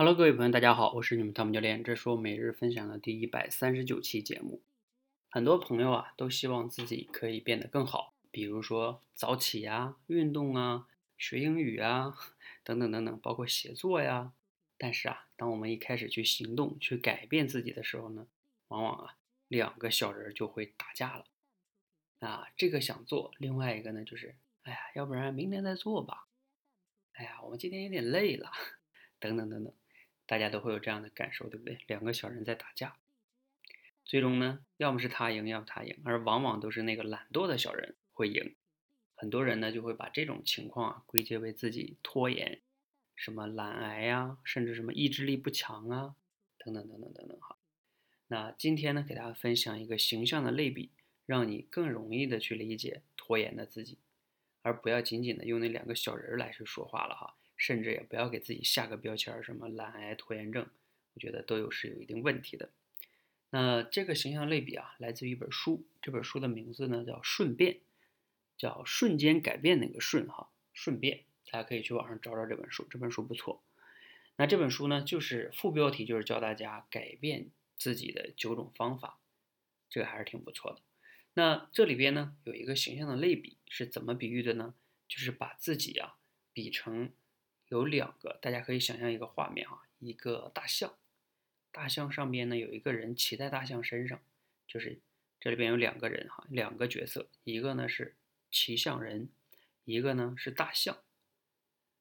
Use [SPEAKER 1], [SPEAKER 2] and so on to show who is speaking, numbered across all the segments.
[SPEAKER 1] Hello，各位朋友，大家好，我是你们汤姆教练，这是我每日分享的第一百三十九期节目。很多朋友啊，都希望自己可以变得更好，比如说早起呀、运动啊、学英语啊，等等等等，包括写作呀。但是啊，当我们一开始去行动、去改变自己的时候呢，往往啊，两个小人就会打架了。啊，这个想做，另外一个呢，就是，哎呀，要不然明天再做吧。哎呀，我们今天有点累了，等等等等。大家都会有这样的感受，对不对？两个小人在打架，最终呢，要么是他赢，要么他赢，而往往都是那个懒惰的小人会赢。很多人呢就会把这种情况啊归结为自己拖延，什么懒癌呀，甚至什么意志力不强啊，等等等等等等哈。那今天呢，给大家分享一个形象的类比，让你更容易的去理解拖延的自己，而不要仅仅的用那两个小人来去说话了哈。甚至也不要给自己下个标签儿，什么懒癌、拖延症，我觉得都有是有一定问题的。那这个形象类比啊，来自于一本书，这本书的名字呢叫《顺便》，叫瞬间改变那个顺哈，顺便，大家可以去网上找找这本书，这本书不错。那这本书呢，就是副标题就是教大家改变自己的九种方法，这个还是挺不错的。那这里边呢有一个形象的类比是怎么比喻的呢？就是把自己啊比成。有两个，大家可以想象一个画面啊，一个大象，大象上边呢有一个人骑在大象身上，就是这里边有两个人哈，两个角色，一个呢是骑象人，一个呢是大象。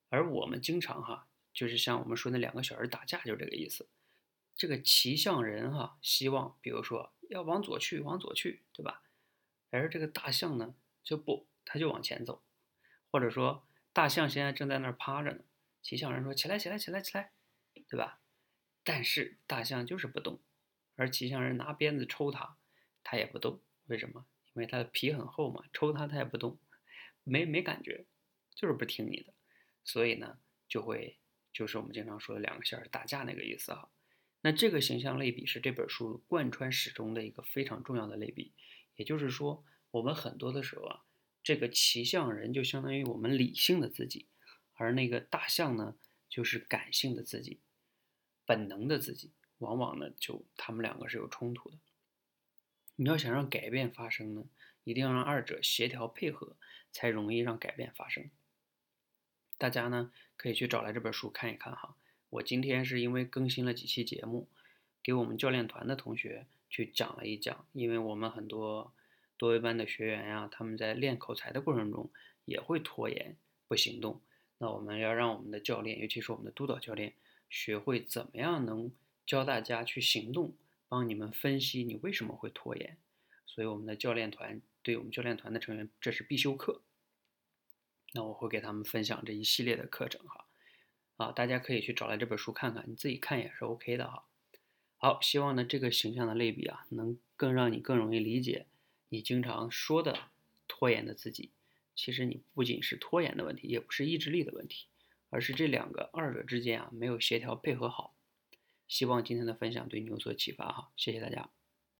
[SPEAKER 1] 而我们经常哈，就是像我们说那两个小人打架，就是这个意思。这个骑象人哈，希望比如说要往左去，往左去，对吧？而这个大象呢就不，他就往前走，或者说大象现在正在那儿趴着呢。骑象人说：“起来，起来，起来，起来，对吧？”但是大象就是不动，而骑象人拿鞭子抽它，它也不动。为什么？因为它的皮很厚嘛，抽它它也不动，没没感觉，就是不听你的。所以呢，就会就是我们经常说的两个线打架那个意思啊。那这个形象类比是这本书贯穿始终的一个非常重要的类比。也就是说，我们很多的时候啊，这个骑象人就相当于我们理性的自己。而那个大象呢，就是感性的自己，本能的自己，往往呢，就他们两个是有冲突的。你要想让改变发生呢，一定要让二者协调配合，才容易让改变发生。大家呢可以去找来这本书看一看哈。我今天是因为更新了几期节目，给我们教练团的同学去讲了一讲，因为我们很多多维班的学员呀，他们在练口才的过程中也会拖延不行动。那我们要让我们的教练，尤其是我们的督导教练，学会怎么样能教大家去行动，帮你们分析你为什么会拖延。所以我们的教练团，对我们教练团的成员，这是必修课。那我会给他们分享这一系列的课程哈，啊，大家可以去找来这本书看看，你自己看也是 OK 的哈。好，希望呢这个形象的类比啊，能更让你更容易理解你经常说的拖延的自己。其实你不仅是拖延的问题，也不是意志力的问题，而是这两个二者之间啊没有协调配合好。希望今天的分享对你有所启发哈，谢谢大家。